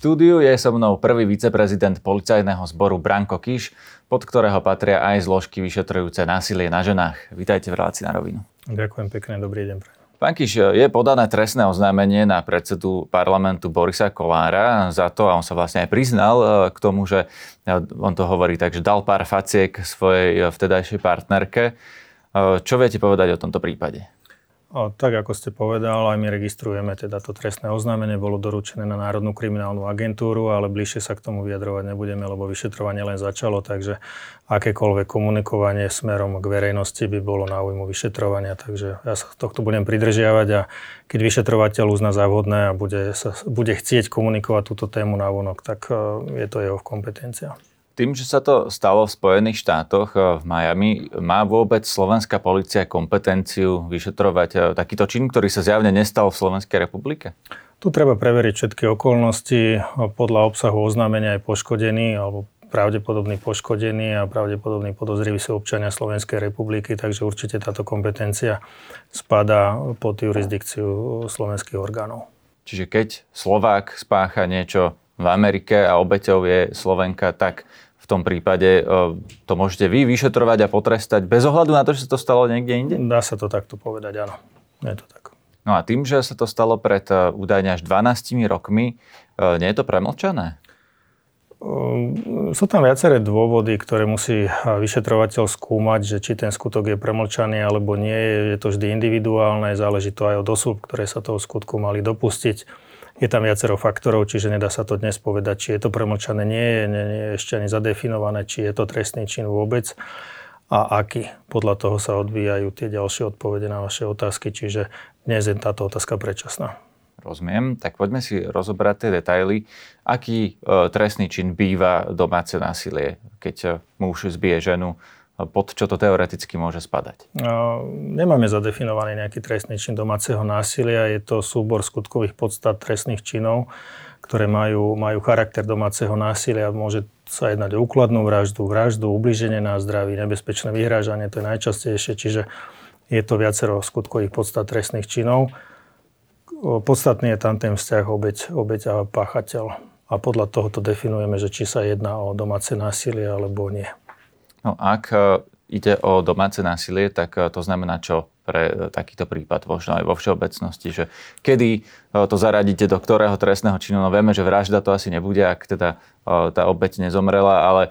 štúdiu je so mnou prvý viceprezident policajného zboru Branko Kiš, pod ktorého patria aj zložky vyšetrujúce násilie na ženách. Vítajte v relácii na rovinu. Ďakujem pekne, dobrý deň. Pán Kiš, je podané trestné oznámenie na predsedu parlamentu Borisa Kolára za to, a on sa vlastne aj priznal e, k tomu, že e, on to hovorí tak, že dal pár faciek svojej vtedajšej partnerke. E, čo viete povedať o tomto prípade? O, tak ako ste povedal, aj my registrujeme teda to trestné oznámenie, bolo doručené na Národnú kriminálnu agentúru, ale bližšie sa k tomu vyjadrovať nebudeme, lebo vyšetrovanie len začalo, takže akékoľvek komunikovanie smerom k verejnosti by bolo na újmu vyšetrovania, takže ja sa tohto budem pridržiavať a keď vyšetrovateľ uzná za vhodné a bude, sa, bude chcieť komunikovať túto tému na vonok, tak e, je to jeho kompetencia. Tým, že sa to stalo v Spojených štátoch eh, v Miami, má vôbec slovenská policia kompetenciu vyšetrovať eh, takýto čin, ktorý sa zjavne nestal v Slovenskej republike? Tu treba preveriť všetky okolnosti. Podľa obsahu oznámenia je poškodený alebo pravdepodobný poškodený a pravdepodobný podozrivý sú občania Slovenskej republiky, takže určite táto kompetencia spadá pod jurisdikciu slovenských orgánov. Čiže keď Slovák spácha niečo v Amerike a obeťou je Slovenka, tak tom prípade e, to môžete vy vyšetrovať a potrestať bez ohľadu na to, že sa to stalo niekde inde? Dá sa to takto povedať, áno. Je to tak. No a tým, že sa to stalo pred e, údajne až 12 rokmi, e, nie je to premlčané? Sú tam viaceré dôvody, ktoré musí vyšetrovateľ skúmať, že či ten skutok je premlčaný alebo nie. Je to vždy individuálne, záleží to aj od osôb, ktoré sa toho skutku mali dopustiť. Je tam viacero faktorov, čiže nedá sa to dnes povedať, či je to premlčané, nie je, nie, nie je ešte ani zadefinované, či je to trestný čin vôbec a aký. Podľa toho sa odvíjajú tie ďalšie odpovede na vaše otázky, čiže dnes je táto otázka predčasná. Rozumiem, tak poďme si rozobrať tie detaily. Aký e, trestný čin býva domáce násilie, keď muž zbije ženu pod čo to teoreticky môže spadať? Nemáme zadefinovaný nejaký trestný čin domáceho násilia. Je to súbor skutkových podstat trestných činov, ktoré majú, majú charakter domáceho násilia. Môže sa jednať o úkladnú vraždu, vraždu, ubliženie na zdraví, nebezpečné vyhrážanie, to je najčastejšie, čiže je to viacero skutkových podstat trestných činov. Podstatný je tam ten vzťah obeď, obeď a páchateľ. A podľa toho to definujeme, že či sa jedná o domáce násilie alebo nie. No ak e, ide o domáce násilie, tak e, to znamená čo pre e, takýto prípad, možno aj vo všeobecnosti, že kedy to zaradíte do ktorého trestného činu, no vieme, že vražda to asi nebude, ak teda tá obeť nezomrela, ale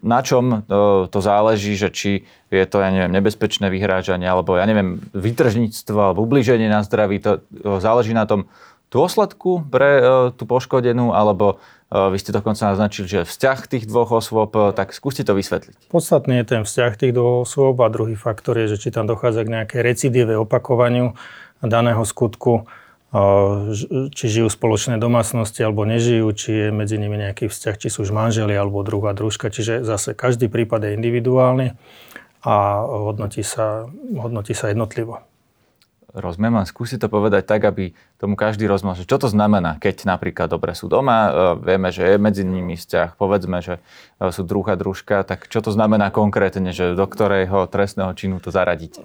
na čom to záleží, že či je to, ja neviem, nebezpečné vyhrážanie, alebo ja neviem, vytržníctvo, alebo ubliženie na zdraví, to záleží na tom dôsledku pre tú poškodenú, alebo vy ste dokonca naznačili, že vzťah tých dvoch osôb, tak skúste to vysvetliť. Podstatný je ten vzťah tých dvoch osôb a druhý faktor je, že či tam dochádza k nejakej recidíve, opakovaniu daného skutku, či žijú v spoločnej domácnosti alebo nežijú, či je medzi nimi nejaký vzťah, či sú už manželi alebo druhá družka. Čiže zase každý prípad je individuálny a hodnotí sa, hodnotí sa jednotlivo rozumiem, len skúsi to povedať tak, aby tomu každý rozumel, že čo to znamená, keď napríklad dobre sú doma, e, vieme, že je medzi nimi vzťah, povedzme, že e, sú druha družka, tak čo to znamená konkrétne, že do ktorého trestného činu to zaradiť?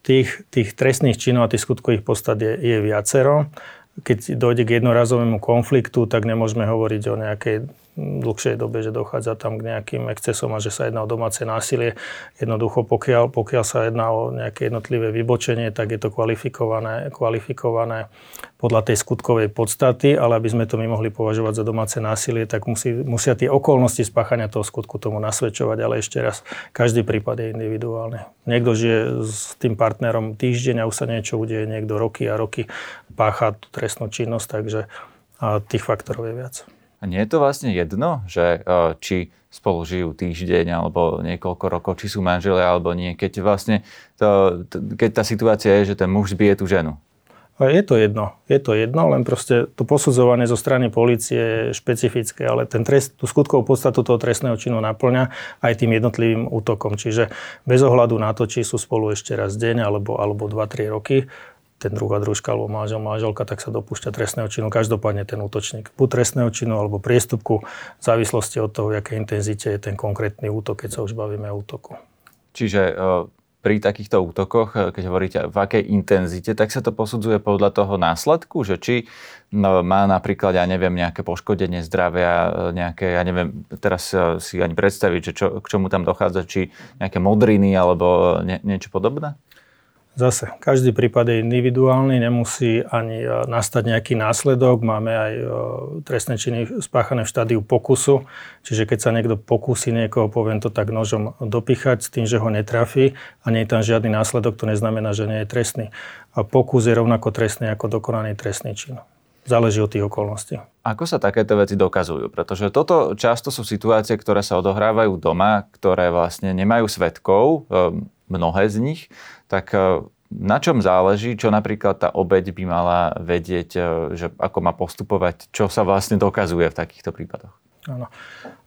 Tých, tých trestných činov a tých skutkových podstat je, je viacero. Keď dojde k jednorazovému konfliktu, tak nemôžeme hovoriť o nejakej dlhšej dobe, že dochádza tam k nejakým excesom a že sa jedná o domáce násilie. Jednoducho, pokiaľ, pokiaľ sa jedná o nejaké jednotlivé vybočenie, tak je to kvalifikované, kvalifikované podľa tej skutkovej podstaty, ale aby sme to my mohli považovať za domáce násilie, tak musí, musia tie okolnosti spáchania toho skutku tomu nasvedčovať, ale ešte raz, každý prípad je individuálny. Niekto žije s tým partnerom týždeň a už sa niečo udeje, niekto roky a roky pácha trestnú činnosť, takže a tých faktorov je viac. A nie je to vlastne jedno, že e, či spolu žijú týždeň alebo niekoľko rokov, či sú manželia alebo nie, keď vlastne to, keď tá situácia je, že ten muž zbije tú ženu. Je to jedno. Je to jedno, len proste to posudzovanie zo strany policie je špecifické, ale ten trest, tú skutkovú podstatu toho trestného činu naplňa aj tým jednotlivým útokom. Čiže bez ohľadu na to, či sú spolu ešte raz deň alebo, alebo 2-3 roky, ten druhá družka alebo manžel, manželka, tak sa dopúšťa trestného činu. Každopádne ten útočník. Buď trestného činu alebo priestupku v závislosti od toho, v akej intenzite je ten konkrétny útok, keď sa už bavíme o útoku. Čiže pri takýchto útokoch, e, keď hovoríte v akej intenzite, tak sa to posudzuje podľa toho následku, že či no, má napríklad, ja neviem, nejaké poškodenie zdravia, e, nejaké, ja neviem, teraz si ani predstaviť, že čo, k čomu tam dochádza, či nejaké modriny alebo nie, niečo podobné? Zase, každý prípad je individuálny, nemusí ani e, nastať nejaký následok. Máme aj e, trestné činy spáchané v štádiu pokusu, čiže keď sa niekto pokusí niekoho, poviem to tak, nožom dopichať s tým, že ho netrafí a nie je tam žiadny následok, to neznamená, že nie je trestný. A pokus je rovnako trestný ako dokonaný trestný čin. Záleží od tých okolností. Ako sa takéto veci dokazujú? Pretože toto často sú situácie, ktoré sa odohrávajú doma, ktoré vlastne nemajú svetkov, e, mnohé z nich, tak e, na čom záleží, čo napríklad tá obeď by mala vedieť, e, že ako má postupovať, čo sa vlastne dokazuje v takýchto prípadoch? Áno.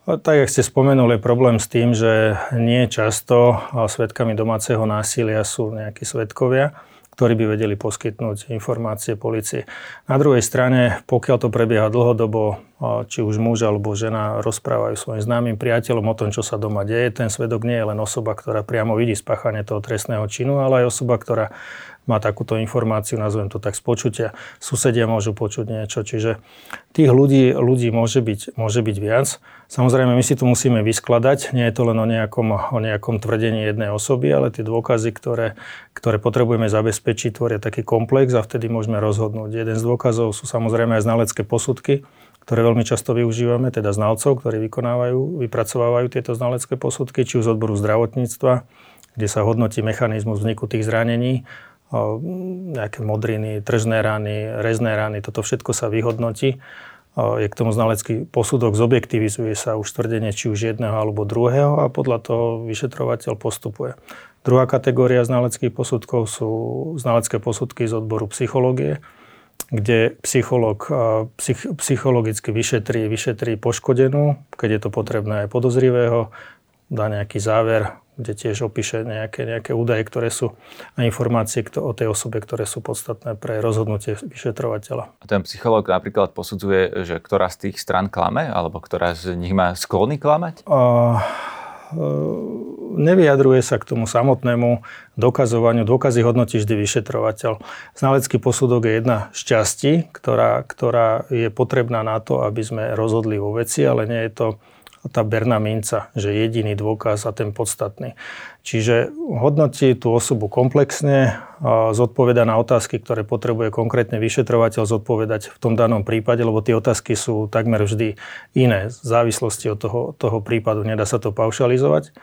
Tak, jak ste spomenuli, problém s tým, že nie často svetkami domáceho násilia sú nejakí svetkovia ktorí by vedeli poskytnúť informácie policii. Na druhej strane, pokiaľ to prebieha dlhodobo, či už muž alebo žena rozprávajú svojim známym priateľom o tom, čo sa doma deje, ten svedok nie je len osoba, ktorá priamo vidí spáchanie toho trestného činu, ale aj osoba, ktorá má takúto informáciu, nazvem to tak z počutia. Susedia môžu počuť niečo, čiže tých ľudí, ľudí môže, byť, môže byť viac. Samozrejme, my si to musíme vyskladať. Nie je to len o nejakom, o nejakom tvrdení jednej osoby, ale tie dôkazy, ktoré, ktoré potrebujeme zabezpečiť, tvoria taký komplex a vtedy môžeme rozhodnúť. Jeden z dôkazov sú samozrejme aj znalecké posudky, ktoré veľmi často využívame, teda znalcov, ktorí vykonávajú, vypracovávajú tieto znalecké posudky, či už z odboru zdravotníctva, kde sa hodnotí mechanizmus vzniku tých zranení, nejaké modriny, tržné rany, rezné rany, toto všetko sa vyhodnotí. Je k tomu znalecký posudok, zobjektivizuje sa už tvrdenie či už jedného alebo druhého a podľa toho vyšetrovateľ postupuje. Druhá kategória znaleckých posudkov sú znalecké posudky z odboru psychológie, kde psycholog psych, psychologicky vyšetrí, vyšetrí poškodenú, keď je to potrebné aj podozrivého, dá nejaký záver, kde tiež opíše nejaké, nejaké údaje, ktoré sú a informácie o tej osobe, ktoré sú podstatné pre rozhodnutie vyšetrovateľa. A ten psychológ napríklad posudzuje, že ktorá z tých stran klame, alebo ktorá z nich má sklony klamať? Uh, nevyjadruje sa k tomu samotnému dokazovaniu. Dôkazy hodnotí vždy vyšetrovateľ. Znalecký posudok je jedna z častí, ktorá, ktorá je potrebná na to, aby sme rozhodli vo veci, ale nie je to tá berná minca, že jediný dôkaz a ten podstatný. Čiže hodnotí tú osobu komplexne, zodpoveda na otázky, ktoré potrebuje konkrétne vyšetrovateľ zodpovedať v tom danom prípade, lebo tie otázky sú takmer vždy iné, v závislosti od toho, toho prípadu, nedá sa to paušalizovať.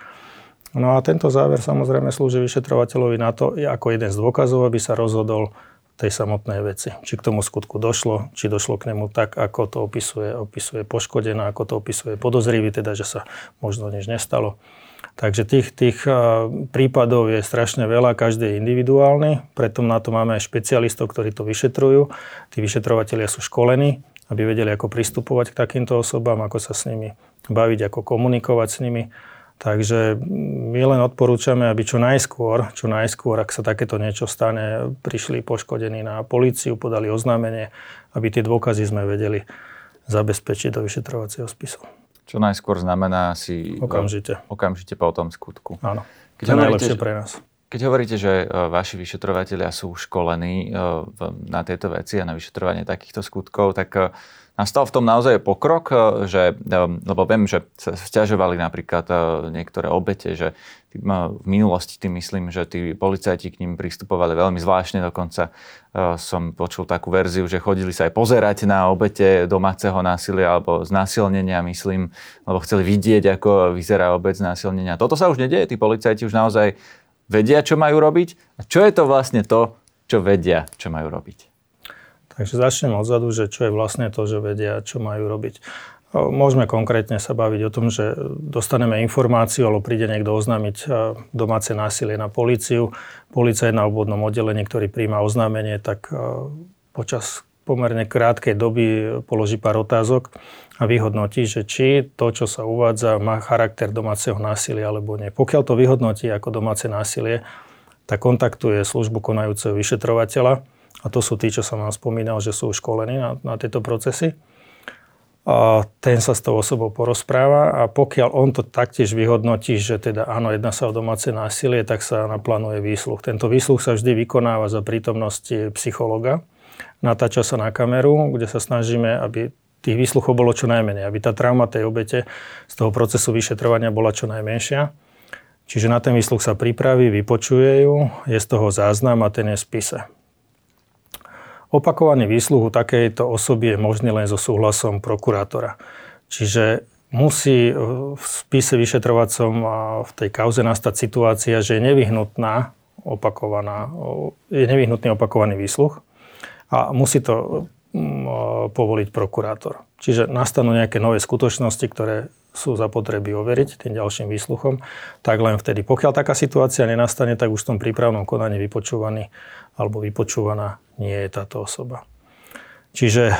No a tento záver samozrejme slúži vyšetrovateľovi na to, ako jeden z dôkazov, aby sa rozhodol tej samotnej veci. Či k tomu skutku došlo, či došlo k nemu tak, ako to opisuje, opisuje poškodená, ako to opisuje podozrivý, teda, že sa možno nič nestalo. Takže tých, tých prípadov je strašne veľa, každý je individuálny, preto na to máme aj špecialistov, ktorí to vyšetrujú. Tí vyšetrovateľia sú školení, aby vedeli, ako pristupovať k takýmto osobám, ako sa s nimi baviť, ako komunikovať s nimi. Takže my len odporúčame, aby čo najskôr, čo najskôr, ak sa takéto niečo stane, prišli poškodení na políciu, podali oznámenie, aby tie dôkazy sme vedeli zabezpečiť do vyšetrovacieho spisu. Čo najskôr znamená si... Okamžite. Okamžite po tom skutku. Áno. Keď to je najlepšie pre nás. Keď hovoríte, že e, vaši vyšetrovateľia sú školení e, na tieto veci a na vyšetrovanie takýchto skutkov, tak e, Nastal v tom naozaj pokrok, že, lebo viem, že sa stiažovali napríklad niektoré obete, že v minulosti tým myslím, že tí policajti k ním pristupovali veľmi zvláštne, dokonca som počul takú verziu, že chodili sa aj pozerať na obete domáceho násilia alebo znásilnenia, myslím, lebo chceli vidieť, ako vyzerá obec znásilnenia. Toto sa už nedieje, tí policajti už naozaj vedia, čo majú robiť. A čo je to vlastne to, čo vedia, čo majú robiť? Takže začnem odzadu, že čo je vlastne to, že vedia, čo majú robiť. Môžeme konkrétne sa baviť o tom, že dostaneme informáciu, alebo príde niekto oznámiť domáce násilie na políciu. Policajt na obvodnom oddelení, ktorý príjma oznámenie, tak počas pomerne krátkej doby položí pár otázok a vyhodnotí, že či to, čo sa uvádza, má charakter domáceho násilia alebo nie. Pokiaľ to vyhodnotí ako domáce násilie, tak kontaktuje službu konajúceho vyšetrovateľa, a to sú tí, čo som vám spomínal, že sú školení na, na tieto procesy. a ten sa s tou osobou porozpráva a pokiaľ on to taktiež vyhodnotí, že teda áno, jedná sa o domáce násilie, tak sa naplánuje výsluch. Tento výsluch sa vždy vykonáva za prítomnosti psychologa. Natáča sa na kameru, kde sa snažíme, aby tých výsluchov bolo čo najmenej, aby tá trauma tej obete z toho procesu vyšetrovania bola čo najmenšia. Čiže na ten výsluch sa pripraví, vypočuje ju, je z toho záznam a ten je v spise. Opakovaný výsluh u takejto osoby je možný len so súhlasom prokurátora. Čiže musí v spise vyšetrovacom a v tej kauze nastať situácia, že je nevyhnutná opakovaná, je nevyhnutný opakovaný výsluch a musí to povoliť prokurátor. Čiže nastanú nejaké nové skutočnosti, ktoré sú zapotreby overiť tým ďalším výsluchom, tak len vtedy. Pokiaľ taká situácia nenastane, tak už v tom prípravnom konaní vypočúvaný alebo vypočúvaná nie je táto osoba. Čiže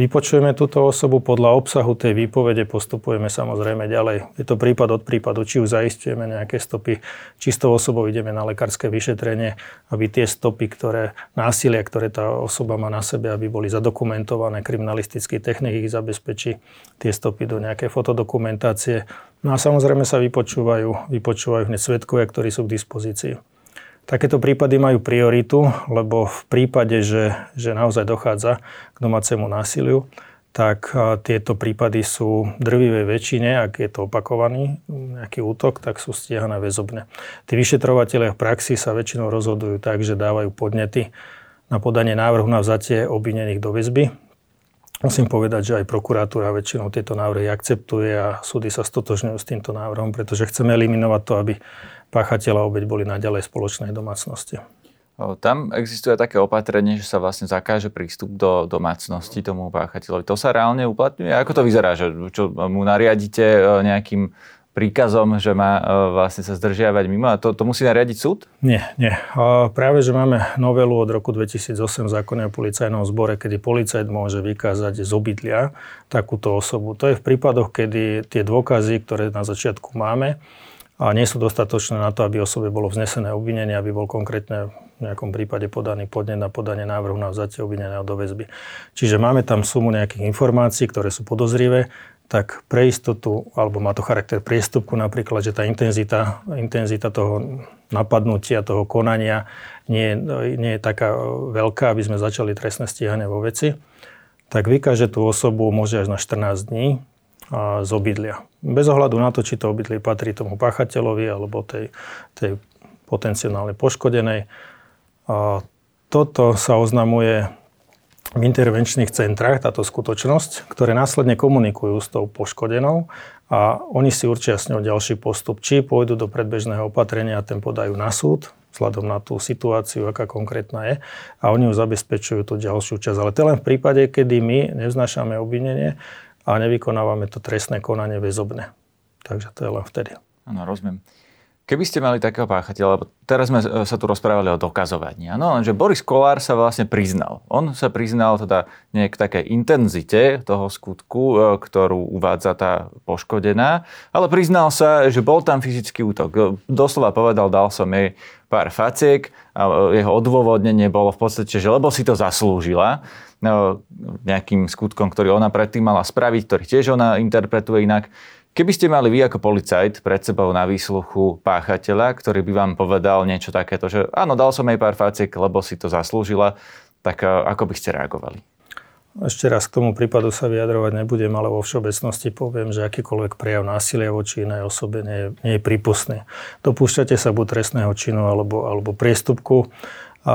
vypočujeme túto osobu, podľa obsahu tej výpovede postupujeme samozrejme ďalej. Je to prípad od prípadu, či už zaistujeme nejaké stopy, či s tou osobou ideme na lekárske vyšetrenie, aby tie stopy, ktoré násilia, ktoré tá osoba má na sebe, aby boli zadokumentované, kriminalistický technik ich zabezpečí tie stopy do nejakej fotodokumentácie. No a samozrejme sa vypočúvajú, vypočúvajú hneď svetkovia, ktorí sú k dispozícii. Takéto prípady majú prioritu, lebo v prípade, že, že naozaj dochádza k domácemu násiliu, tak tieto prípady sú drvivej väčšine, ak je to opakovaný nejaký útok, tak sú stíhané väzobne. Tí vyšetrovateľe v praxi sa väčšinou rozhodujú tak, že dávajú podnety na podanie návrhu na vzatie obvinených do väzby. Musím povedať, že aj prokuratúra väčšinou tieto návrhy akceptuje a súdy sa stotožňujú s týmto návrhom, pretože chceme eliminovať to, aby páchateľ a obeď boli naďalej v spoločnej domácnosti. Tam existuje také opatrenie, že sa vlastne zakáže prístup do domácnosti tomu páchateľovi. To sa reálne uplatňuje? Ako to vyzerá? Že čo, mu nariadíte e, nejakým príkazom, že má e, vlastne sa zdržiavať mimo a to, to musí nariadiť súd? Nie, nie. Práve, že máme novelu od roku 2008 zákona o policajnom zbore, kedy policajt môže vykázať z obydlia takúto osobu. To je v prípadoch, kedy tie dôkazy, ktoré na začiatku máme, a nie sú dostatočné na to, aby osobe bolo vznesené obvinenie, aby bol konkrétne v nejakom prípade podaný podnet na podanie návrhu na vzatie obvineného do väzby. Čiže máme tam sumu nejakých informácií, ktoré sú podozrivé, tak pre istotu, alebo má to charakter priestupku napríklad, že tá intenzita, intenzita toho napadnutia, toho konania nie, nie je taká veľká, aby sme začali trestné stíhanie vo veci, tak vykáže tú osobu môže až na 14 dní z obydlia. Bez ohľadu na to, či to obydlie patrí tomu páchateľovi alebo tej, tej potenciálne poškodenej. A toto sa oznamuje v intervenčných centrách, táto skutočnosť, ktoré následne komunikujú s tou poškodenou a oni si určia s ňou ďalší postup. Či pôjdu do predbežného opatrenia a ten podajú na súd, vzhľadom na tú situáciu, aká konkrétna je, a oni ju zabezpečujú tú ďalšiu časť. Ale to len v prípade, kedy my nevznášame obvinenie, a nevykonávame to trestné konanie väzobné. Takže to je len vtedy. Áno, rozumiem. Keby ste mali takého páchateľa, lebo teraz sme sa tu rozprávali o dokazovaní, áno, lenže Boris Kolár sa vlastne priznal. On sa priznal teda nejak také intenzite toho skutku, e, ktorú uvádza tá poškodená, ale priznal sa, že bol tam fyzický útok. Doslova povedal, dal som jej pár faciek a jeho odôvodnenie bolo v podstate, že lebo si to zaslúžila no, nejakým skutkom, ktorý ona predtým mala spraviť, ktorý tiež ona interpretuje inak. Keby ste mali vy ako policajt pred sebou na výsluchu páchateľa, ktorý by vám povedal niečo takéto, že áno, dal som jej pár faciek, lebo si to zaslúžila, tak eh, ako by ste reagovali? Ešte raz k tomu prípadu sa vyjadrovať nebudem, ale vo všeobecnosti poviem, že akýkoľvek prejav násilia voči inej osobe nie je, nie je prípustný. Dopúšťate sa buď trestného činu alebo, alebo priestupku. A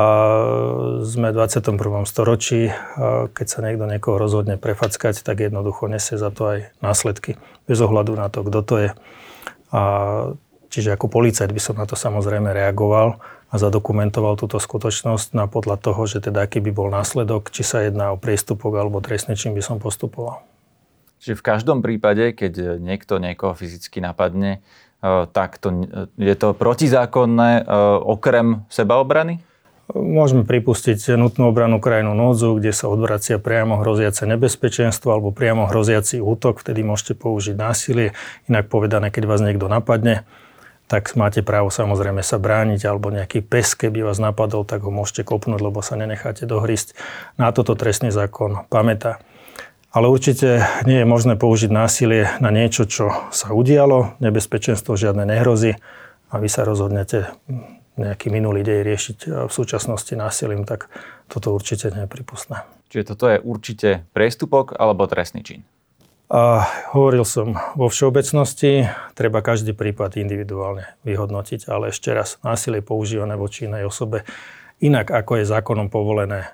sme v 21. storočí, a keď sa niekto niekoho rozhodne prefackať, tak jednoducho nesie za to aj následky, bez ohľadu na to, kto to je. A čiže ako policajt by som na to samozrejme reagoval a zadokumentoval túto skutočnosť na podľa toho, že teda aký by bol následok, či sa jedná o priestupok alebo trestný čím by som postupoval. Čiže v každom prípade, keď niekto niekoho fyzicky napadne, e, tak to, je to protizákonné e, okrem sebaobrany? Môžeme pripustiť nutnú obranu krajinu núdzu, kde sa odvracia priamo hroziace nebezpečenstvo alebo priamo hroziaci útok, vtedy môžete použiť násilie. Inak povedané, keď vás niekto napadne, tak máte právo samozrejme sa brániť, alebo nejaký pes, keby vás napadol, tak ho môžete kopnúť, lebo sa nenecháte dohrísť. Na toto trestný zákon pamätá. Ale určite nie je možné použiť násilie na niečo, čo sa udialo, nebezpečenstvo žiadne nehrozí a vy sa rozhodnete nejaký minulý dej riešiť v súčasnosti násilím, tak toto určite nie je prípustné. Čiže toto je určite priestupok alebo trestný čin? A hovoril som vo všeobecnosti, treba každý prípad individuálne vyhodnotiť, ale ešte raz, násilie používané voči inej osobe inak ako je zákonom povolené,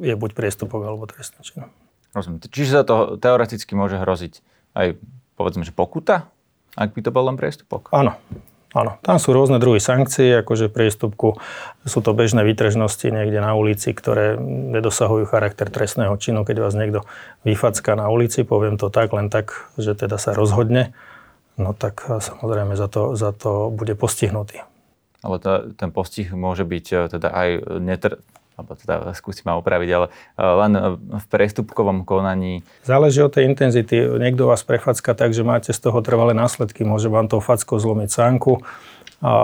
je buď priestupok alebo trestný čin. Rozumiem. Čiže sa to teoreticky môže hroziť aj povedzme, že pokuta, ak by to bol len priestupok? Áno. Áno, tam sú rôzne druhy sankcií, akože priestupku. Sú to bežné výtrežnosti niekde na ulici, ktoré nedosahujú charakter trestného činu, keď vás niekto vyfacká na ulici, poviem to tak, len tak, že teda sa rozhodne, no tak samozrejme za to, za to bude postihnutý. Ale to, ten postih môže byť e, teda aj netr- alebo teda skúsim ma opraviť, ale e, len v prestupkovom konaní. Záleží od tej intenzity. Niekto vás prefacka tak, že máte z toho trvalé následky. Môže vám to facko zlomiť sánku. A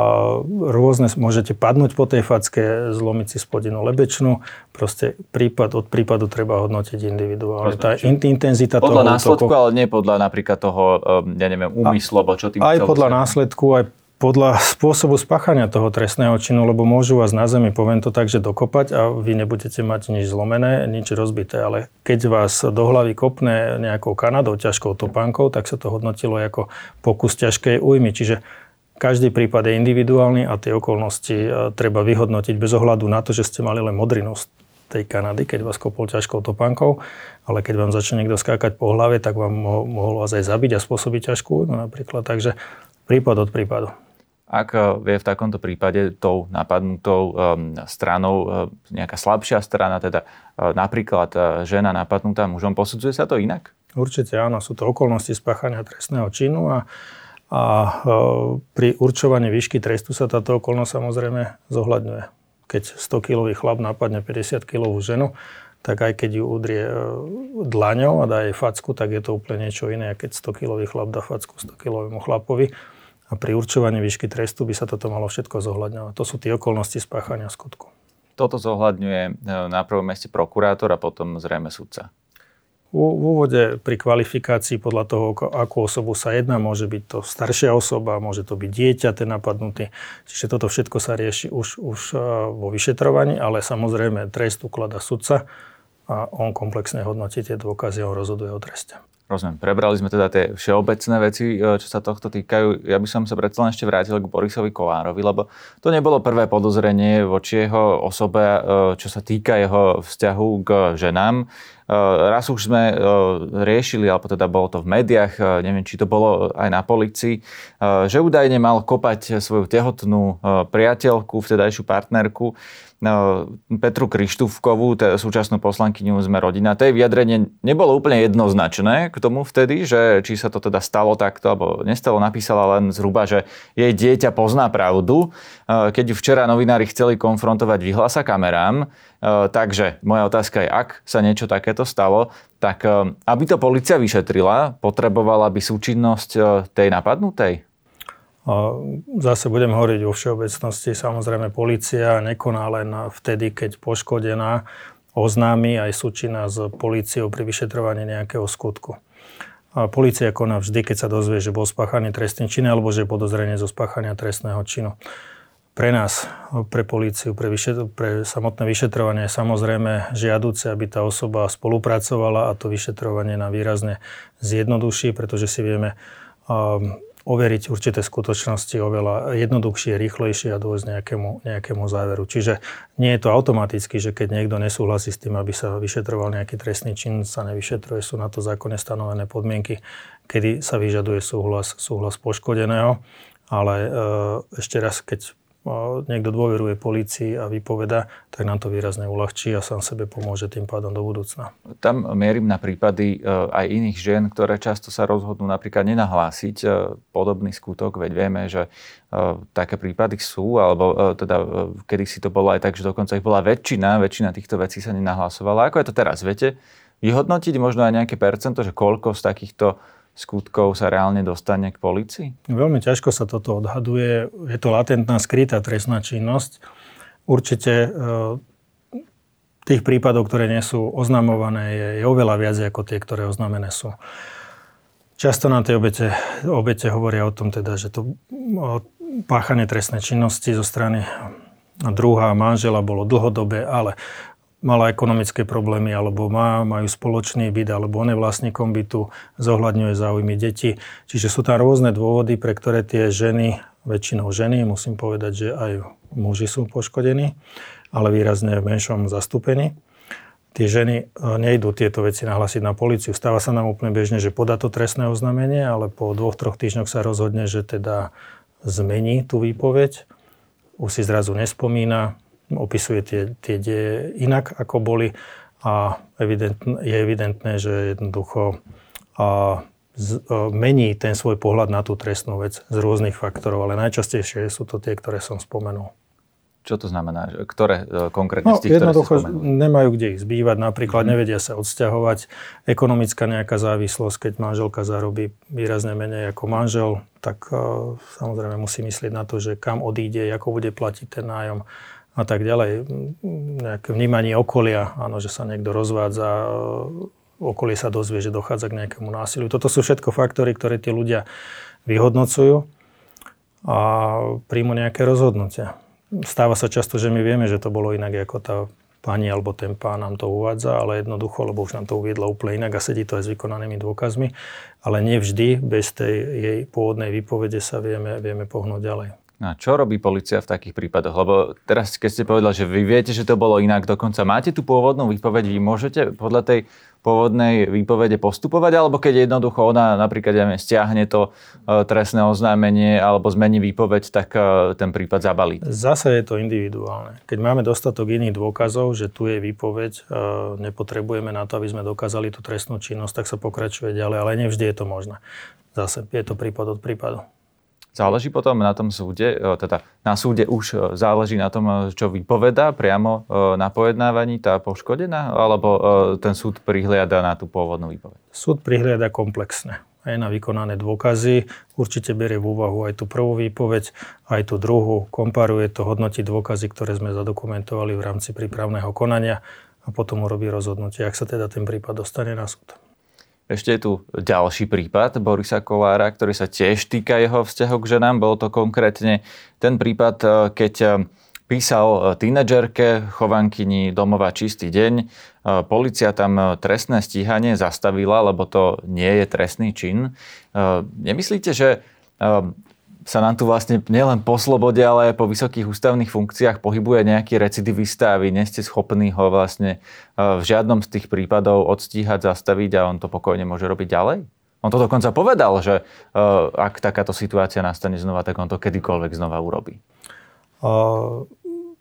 rôzne, môžete padnúť po tej facke, zlomiť si spodinu lebečnú. Proste prípad od prípadu treba hodnotiť individuálne. Tá in, intenzita podľa toho následku, útoku, ale nie podľa napríklad toho, e, ja neviem, úmyslu, alebo čo tým Aj podľa následku, aj podľa spôsobu spáchania toho trestného činu, lebo môžu vás na zemi, poviem to tak, že dokopať a vy nebudete mať nič zlomené, nič rozbité, ale keď vás do hlavy kopne nejakou kanadou, ťažkou topánkou, tak sa to hodnotilo ako pokus ťažkej újmy. Čiže každý prípad je individuálny a tie okolnosti e, treba vyhodnotiť bez ohľadu na to, že ste mali len modrinu z tej Kanady, keď vás kopol ťažkou topánkou, ale keď vám začne niekto skákať po hlave, tak vám mohol vás aj zabiť a spôsobiť ťažkú újmu napríklad. Takže prípad od prípadu. Ak eh, je v takomto prípade tou napadnutou um, stranou um, nejaká slabšia strana, teda napríklad žena napadnutá mužom, posudzuje sa to inak? Určite áno, sú to okolnosti spáchania trestného činu a, a pri určovaní výšky trestu sa táto okolnosť samozrejme zohľadňuje. Keď 100-kilový chlap napadne 50-kilovú ženu, tak aj keď ju udrie dlaňou a dá jej facku, tak je to úplne niečo iné, keď 100-kilový chlap dá facku 100-kilovému chlapovi a pri určovaní výšky trestu by sa toto malo všetko zohľadňovať. To sú tie okolnosti spáchania skutku. Toto zohľadňuje e, na prvom meste prokurátor a potom zrejme sudca. V úvode pri kvalifikácii podľa toho, akú osobu sa jedná, môže byť to staršia osoba, môže to byť dieťa, ten napadnutý. Čiže toto všetko sa rieši už, už e, vo vyšetrovaní, ale samozrejme trest uklada sudca a on komplexne hodnotí tie dôkazy a rozhoduje o treste. Rozumiem. Prebrali sme teda tie všeobecné veci, e, čo sa tohto týkajú. Ja by som sa predsa len ešte vrátil k Borisovi Kolárovi, lebo to nebolo prvé podozrenie voči jeho osobe, e, čo sa týka jeho vzťahu k ženám. Raz už sme riešili, alebo teda bolo to v médiách, neviem, či to bolo aj na policii, že údajne mal kopať svoju tehotnú priateľku, vtedajšiu partnerku, Petru Krištúvkovú, súčasnú poslankyňu sme rodina. To jej vyjadrenie nebolo úplne jednoznačné k tomu vtedy, že či sa to teda stalo takto, alebo nestalo, napísala len zhruba, že jej dieťa pozná pravdu. Keď včera novinári chceli konfrontovať, vyhlasa kamerám. Takže moja otázka je, ak sa niečo takéto stalo, tak aby to policia vyšetrila, potrebovala by súčinnosť tej napadnutej? Zase budem hovoriť vo všeobecnosti. Samozrejme, policia nekoná len vtedy, keď poškodená oznámi aj súčina s políciou pri vyšetrovaní nejakého skutku. A policia koná vždy, keď sa dozvie, že bol spáchaný trestný čin alebo že je podozrenie zo spáchania trestného činu. Pre nás, pre políciu, pre, vyšet- pre samotné vyšetrovanie je samozrejme žiaduce, aby tá osoba spolupracovala a to vyšetrovanie nám výrazne zjednoduší, pretože si vieme um, overiť určité skutočnosti oveľa jednoduchšie, rýchlejšie a dôjsť nejakému, nejakému záveru. Čiže nie je to automaticky, že keď niekto nesúhlasí s tým, aby sa vyšetroval nejaký trestný čin, sa nevyšetruje, sú na to zákone stanovené podmienky, kedy sa vyžaduje súhlas, súhlas poškodeného. Ale e, ešte raz, keď niekto dôveruje polícii a vypoveda, tak nám to výrazne uľahčí a sám sebe pomôže tým pádom do budúcna. Tam mierim na prípady e, aj iných žien, ktoré často sa rozhodnú napríklad nenahlásiť e, podobný skutok, veď vieme, že e, také prípady sú, alebo teda kedy si to bolo aj tak, že dokonca ich bola väčšina, väčšina týchto vecí sa nenahlasovala. Ako je to teraz? Viete vyhodnotiť možno aj nejaké percento, že koľko z takýchto skutkov sa reálne dostane k policii? Veľmi ťažko sa toto odhaduje. Je to latentná, skrytá trestná činnosť. Určite e, tých prípadov, ktoré nie sú oznamované, je, je oveľa viac ako tie, ktoré oznamené sú. Často nám tie obete, obete hovoria o tom, teda, že to páchanie trestnej činnosti zo strany druhá manžela bolo dlhodobé, ale mala ekonomické problémy, alebo má, majú spoločný byt, alebo on je vlastníkom bytu, zohľadňuje záujmy detí. Čiže sú tam rôzne dôvody, pre ktoré tie ženy, väčšinou ženy, musím povedať, že aj muži sú poškodení, ale výrazne v menšom zastúpení. Tie ženy e, nejdú tieto veci nahlásiť na policiu. Stáva sa nám úplne bežne, že podá to trestné oznámenie, ale po dvoch, troch týždňoch sa rozhodne, že teda zmení tú výpoveď. Už si zrazu nespomína, opisuje tie, tie deje inak, ako boli a evident, je evidentné, že jednoducho a, z, a, mení ten svoj pohľad na tú trestnú vec z rôznych faktorov, ale najčastejšie sú to tie, ktoré som spomenul. Čo to znamená? Ktoré e, konkrétne no, z tých, jednoducho ktoré nemajú kde ich zbývať, napríklad mm. nevedia sa odsťahovať. Ekonomická nejaká závislosť, keď manželka zarobí výrazne menej ako manžel, tak uh, samozrejme musí myslieť na to, že kam odíde, ako bude platiť ten nájom a tak ďalej. Nejaké vnímanie okolia, áno, že sa niekto rozvádza, okolie sa dozvie, že dochádza k nejakému násiliu. Toto sú všetko faktory, ktoré tí ľudia vyhodnocujú a príjmu nejaké rozhodnutia. Stáva sa často, že my vieme, že to bolo inak, ako tá pani alebo ten pán nám to uvádza, ale jednoducho, lebo už nám to uviedla úplne inak a sedí to aj s vykonanými dôkazmi, ale nevždy bez tej jej pôvodnej výpovede sa vieme, vieme pohnúť ďalej. A čo robí policia v takých prípadoch? Lebo teraz, keď ste povedali, že vy viete, že to bolo inak, dokonca máte tú pôvodnú výpoveď, vy môžete podľa tej pôvodnej výpovede postupovať, alebo keď jednoducho ona napríklad ja stiahne to e, trestné oznámenie alebo zmení výpoveď, tak e, ten prípad zabalí. Zase je to individuálne. Keď máme dostatok iných dôkazov, že tu je výpoveď, e, nepotrebujeme na to, aby sme dokázali tú trestnú činnosť, tak sa pokračuje ďalej, ale nevždy je to možné. Zase je to prípad od prípadu. Záleží potom na tom súde, e, teda na súde už e, záleží na tom, e, čo vypoveda priamo na pojednávaní tá poškodená, alebo ten súd prihliada na tú pôvodnú výpoveď? Súd prihliada komplexne aj na vykonané dôkazy. Určite berie v úvahu aj tú prvú výpoveď, aj tú druhú, komparuje to, hodnotí dôkazy, ktoré sme zadokumentovali v rámci prípravného konania a potom urobí rozhodnutie, ak sa teda ten prípad dostane na súd. Ešte je tu ďalší prípad Borisa Kolára, ktorý sa tiež týka jeho vzťahu k ženám. Bol to konkrétne ten prípad, eh, keď eh, písal eh, tínedžerke chovankyni domova Čistý deň. Polícia tam trestné stíhanie zastavila, lebo to nie je trestný čin. Nemyslíte, že sa nám tu vlastne nielen po slobode, ale aj po vysokých ústavných funkciách pohybuje nejaký recidivista a vy nie ste schopní ho vlastne e, v žiadnom z tých prípadov odstíhať, zastaviť a on to pokojne môže robiť ďalej? On to dokonca povedal, že e, ak takáto situácia nastane znova, tak on to kedykoľvek znova urobí. Uh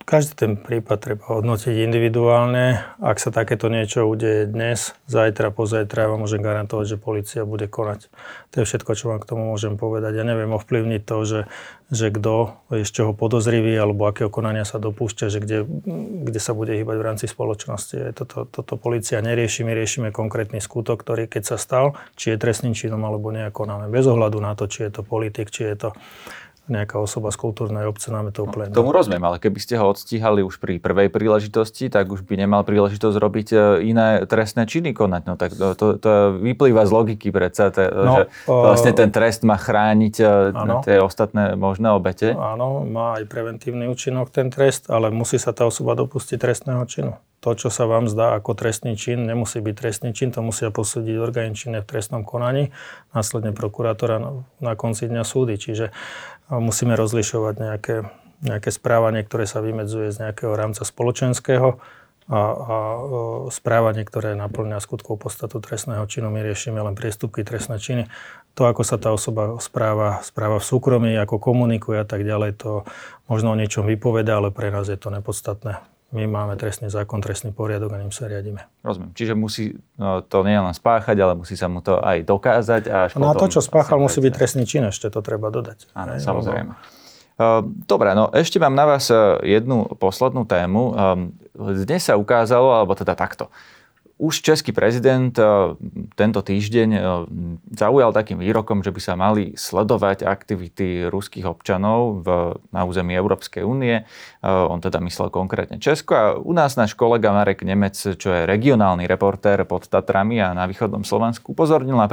každý ten prípad treba hodnotiť individuálne. Ak sa takéto niečo udeje dnes, zajtra, pozajtra, ja vám môžem garantovať, že policia bude konať. To je všetko, čo vám k tomu môžem povedať. Ja neviem ovplyvniť to, že, že kto je z čoho podozrivý alebo aké konania sa dopúšťa, že kde, kde sa bude hýbať v rámci spoločnosti. Toto, toto policia nerieši, my riešime konkrétny skutok, ktorý keď sa stal, či je trestným činom alebo nekonáme. Bez ohľadu na to, či je to politik, či je to nejaká osoba z kultúrnej obce, nám je to úplne... No, tomu rozumiem, ale keby ste ho odstíhali už pri prvej príležitosti, tak už by nemal príležitosť robiť e, iné trestné činy konať. No tak to, to, to vyplýva z logiky predsa, te, no, že vlastne ten trest má chrániť e, tie ostatné možné obete. Áno, má aj preventívny účinok ten trest, ale musí sa tá osoba dopustiť trestného činu to, čo sa vám zdá ako trestný čin, nemusí byť trestný čin, to musia posúdiť orgány činné v trestnom konaní, následne prokurátora na, na konci dňa súdy. Čiže musíme rozlišovať nejaké, nejaké správanie, ktoré sa vymedzuje z nejakého rámca spoločenského a, a správanie, ktoré naplňa skutkov podstatu trestného činu. My riešime len priestupky trestné činy. To, ako sa tá osoba správa, správa v súkromí, ako komunikuje a tak ďalej, to možno o niečom vypoveda, ale pre nás je to nepodstatné my máme trestný zákon, trestný poriadok a ním sa riadíme. Rozumiem. Čiže musí no, to nie len spáchať, ale musí sa mu to aj dokázať. A až no a to, čo spáchal, musí byť trestný čin, ešte to treba dodať. Áno, samozrejme. Dobre, no ešte mám na vás e, jednu poslednú tému. Ehm, dnes sa ukázalo, alebo teda takto. Už český prezident tento týždeň zaujal takým výrokom, že by sa mali sledovať aktivity ruských občanov v, na území Európskej únie. On teda myslel konkrétne Česko a u nás náš kolega Marek Nemec, čo je regionálny reportér pod Tatrami a na východnom Slovensku, upozornil na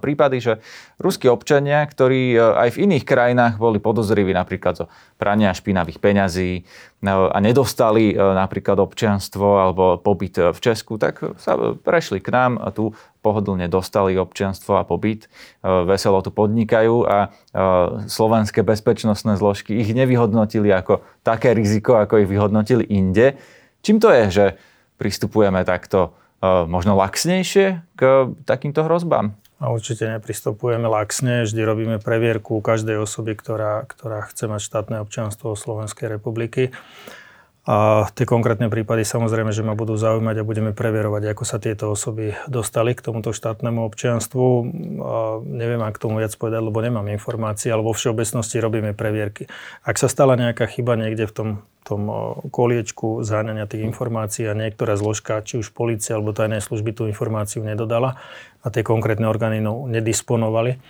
prípady, že ruskí občania, ktorí aj v iných krajinách boli podozriví napríklad zo prania špinavých peňazí a nedostali napríklad občianstvo alebo pobyt v Česku, tak sa prešli k nám a tu pohodlne dostali občianstvo a pobyt, e, veselo tu podnikajú a e, slovenské bezpečnostné zložky ich nevyhodnotili ako také riziko, ako ich vyhodnotili inde. Čím to je, že pristupujeme takto e, možno laxnejšie k takýmto hrozbám? A určite nepristupujeme laxne, vždy robíme previerku každej osoby, ktorá, ktorá chce mať štátne občianstvo Slovenskej republiky. A tie konkrétne prípady samozrejme, že ma budú zaujímať a budeme preverovať, ako sa tieto osoby dostali k tomuto štátnemu občianstvu. A neviem, ak tomu viac povedať, lebo nemám informácie, ale vo všeobecnosti robíme previerky. Ak sa stala nejaká chyba niekde v tom, tom koliečku zháňania tých informácií a niektorá zložka, či už policia alebo tajné služby tú informáciu nedodala a tie konkrétne orgány no, nedisponovali,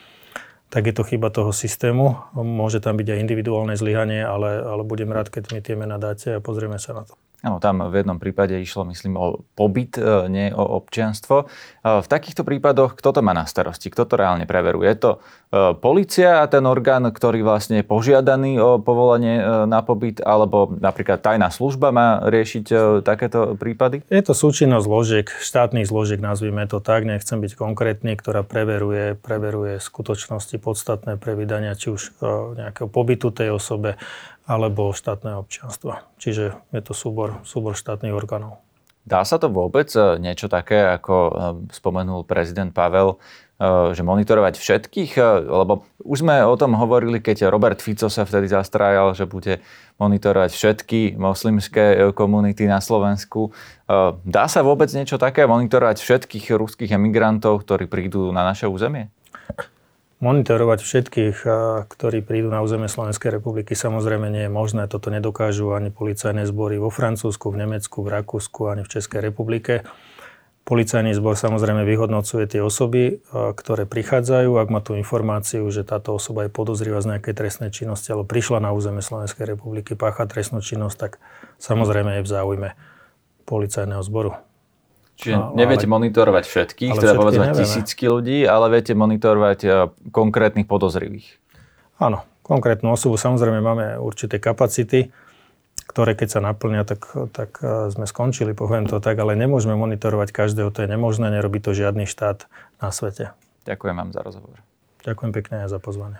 tak je to chyba toho systému. Môže tam byť aj individuálne zlyhanie, ale, ale budem rád, keď mi tie mená dáte a pozrieme sa na to. Áno, tam v jednom prípade išlo, myslím, o pobyt, e, nie o občianstvo. E, v takýchto prípadoch, kto to má na starosti? Kto to reálne preveruje? Je to e, policia a ten orgán, ktorý vlastne je požiadaný o povolenie na pobyt, alebo napríklad tajná služba má riešiť takéto prípady? Je to súčinnosť zložiek, štátnych zložiek, nazvime to tak, nechcem byť konkrétny, ktorá preveruje, preveruje skutočnosti podstatné pre vydania či už nejakého pobytu tej osobe, alebo štátneho občianstva. Čiže je to súbor, súbor štátnych orgánov. Dá sa to vôbec e, niečo také, ako e, spomenul prezident Pavel, e, že monitorovať všetkých? Lebo už sme o tom hovorili, keď Robert Fico sa vtedy zastrájal, že bude monitorovať všetky moslimské komunity na Slovensku. Dá sa vôbec niečo také, monitorovať všetkých ruských emigrantov, ktorí prídu na naše územie? Monitorovať všetkých, ktorí prídu na územie Slovenskej republiky, samozrejme nie je možné. Toto nedokážu ani policajné zbory vo Francúzsku, v Nemecku, v Rakúsku, ani v Českej republike. Policajný zbor samozrejme vyhodnocuje tie osoby, ktoré prichádzajú. Ak má tú informáciu, že táto osoba je podozrivá z nejakej trestnej činnosti alebo prišla na územie Slovenskej republiky páchať trestnú činnosť, tak samozrejme je v záujme policajného zboru. Čiže no, neviete ale, monitorovať všetkých, teda povedzme tisícky ľudí, ale viete monitorovať e, konkrétnych podozrivých. Áno, konkrétnu osobu. Samozrejme máme určité kapacity, ktoré keď sa naplnia, tak, tak e, sme skončili, poviem to tak, ale nemôžeme monitorovať každého, to je nemožné, nerobí to žiadny štát na svete. Ďakujem vám za rozhovor. Ďakujem pekne aj za pozvanie.